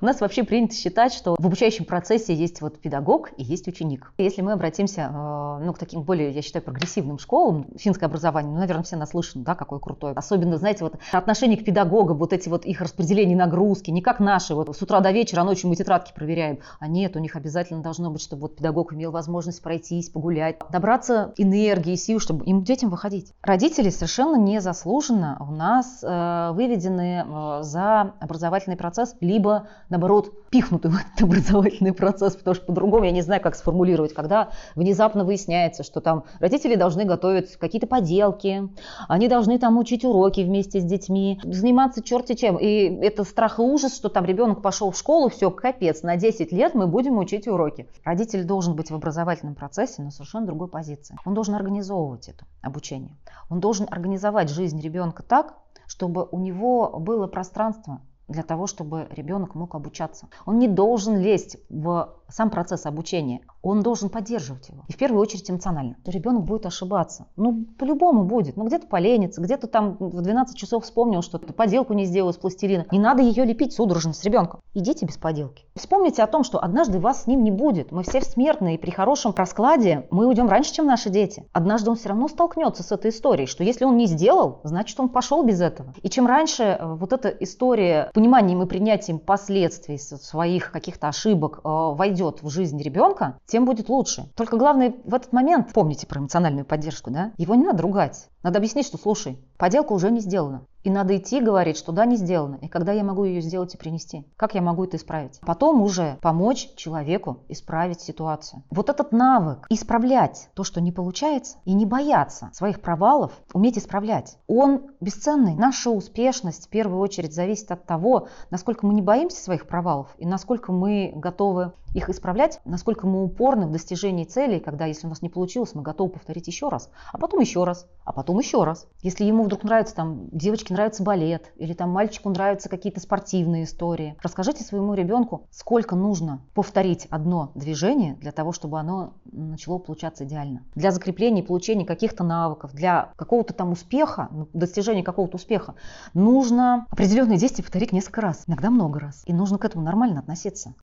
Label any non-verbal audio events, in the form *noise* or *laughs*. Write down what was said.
У нас вообще принято считать, что в обучающем процессе есть вот педагог и есть ученик. Если мы обратимся э, ну, к таким более, я считаю, прогрессивным школам, финское образование, ну, наверное, все наслышаны, да, какое крутое. Особенно, знаете, вот отношение к педагогам, вот эти вот их распределение нагрузки, не как наши, вот с утра до вечера, ночью мы тетрадки проверяем. А нет, у них обязательно должно быть, чтобы вот педагог имел возможность пройтись, погулять, набраться энергии, сил, чтобы им детям выходить. Родители совершенно незаслуженно у нас э, выведены э, за образовательный процесс, либо, наоборот, пихнуты в этот *laughs* образовательный процесс, потому что по-другому я не знаю, как сформулировать, когда внезапно выясняется, что там родители должны готовить какие-то поделки, они должны там учить уроки вместе с детьми, заниматься черти чем. И это страх и ужас, что там ребенок пошел в школу, все, капец, на 10 лет мы будем учить уроки. Родитель должен быть в образовательном процессе, но совершенно другой позиции. Он должен организовывать это обучение. Он должен организовать жизнь ребенка так, чтобы у него было пространство для того, чтобы ребенок мог обучаться. Он не должен лезть в сам процесс обучения, он должен поддерживать его. И в первую очередь эмоционально. Ребенок будет ошибаться. Ну, по-любому будет. Ну, где-то поленится, где-то там в 12 часов вспомнил, что поделку не сделал из пластилина. Не надо ее лепить судорожно с ребенком. Идите без поделки. Вспомните о том, что однажды вас с ним не будет. Мы все смертные, и при хорошем раскладе мы уйдем раньше, чем наши дети. Однажды он все равно столкнется с этой историей, что если он не сделал, значит он пошел без этого. И чем раньше э, вот эта история пониманием и принятием последствий своих каких-то ошибок э, войдет войдет в жизнь ребенка, тем будет лучше. Только главное в этот момент, помните про эмоциональную поддержку, да, его не надо ругать. Надо объяснить, что слушай, поделка уже не сделана. И надо идти говорить, что да, не сделано. И когда я могу ее сделать и принести? Как я могу это исправить? Потом уже помочь человеку исправить ситуацию. Вот этот навык исправлять то, что не получается, и не бояться своих провалов, уметь исправлять, он бесценный. Наша успешность в первую очередь зависит от того, насколько мы не боимся своих провалов и насколько мы готовы их исправлять, насколько мы упорны в достижении целей, когда если у нас не получилось, мы готовы повторить еще раз, а потом еще раз, а потом еще раз. Если ему вдруг нравится там девочке нравится балет, или там мальчику нравятся какие-то спортивные истории. Расскажите своему ребенку, сколько нужно повторить одно движение для того, чтобы оно начало получаться идеально. Для закрепления и получения каких-то навыков, для какого-то там успеха, ну, достижения какого-то успеха, нужно определенные действия повторить несколько раз, иногда много раз. И нужно к этому нормально относиться.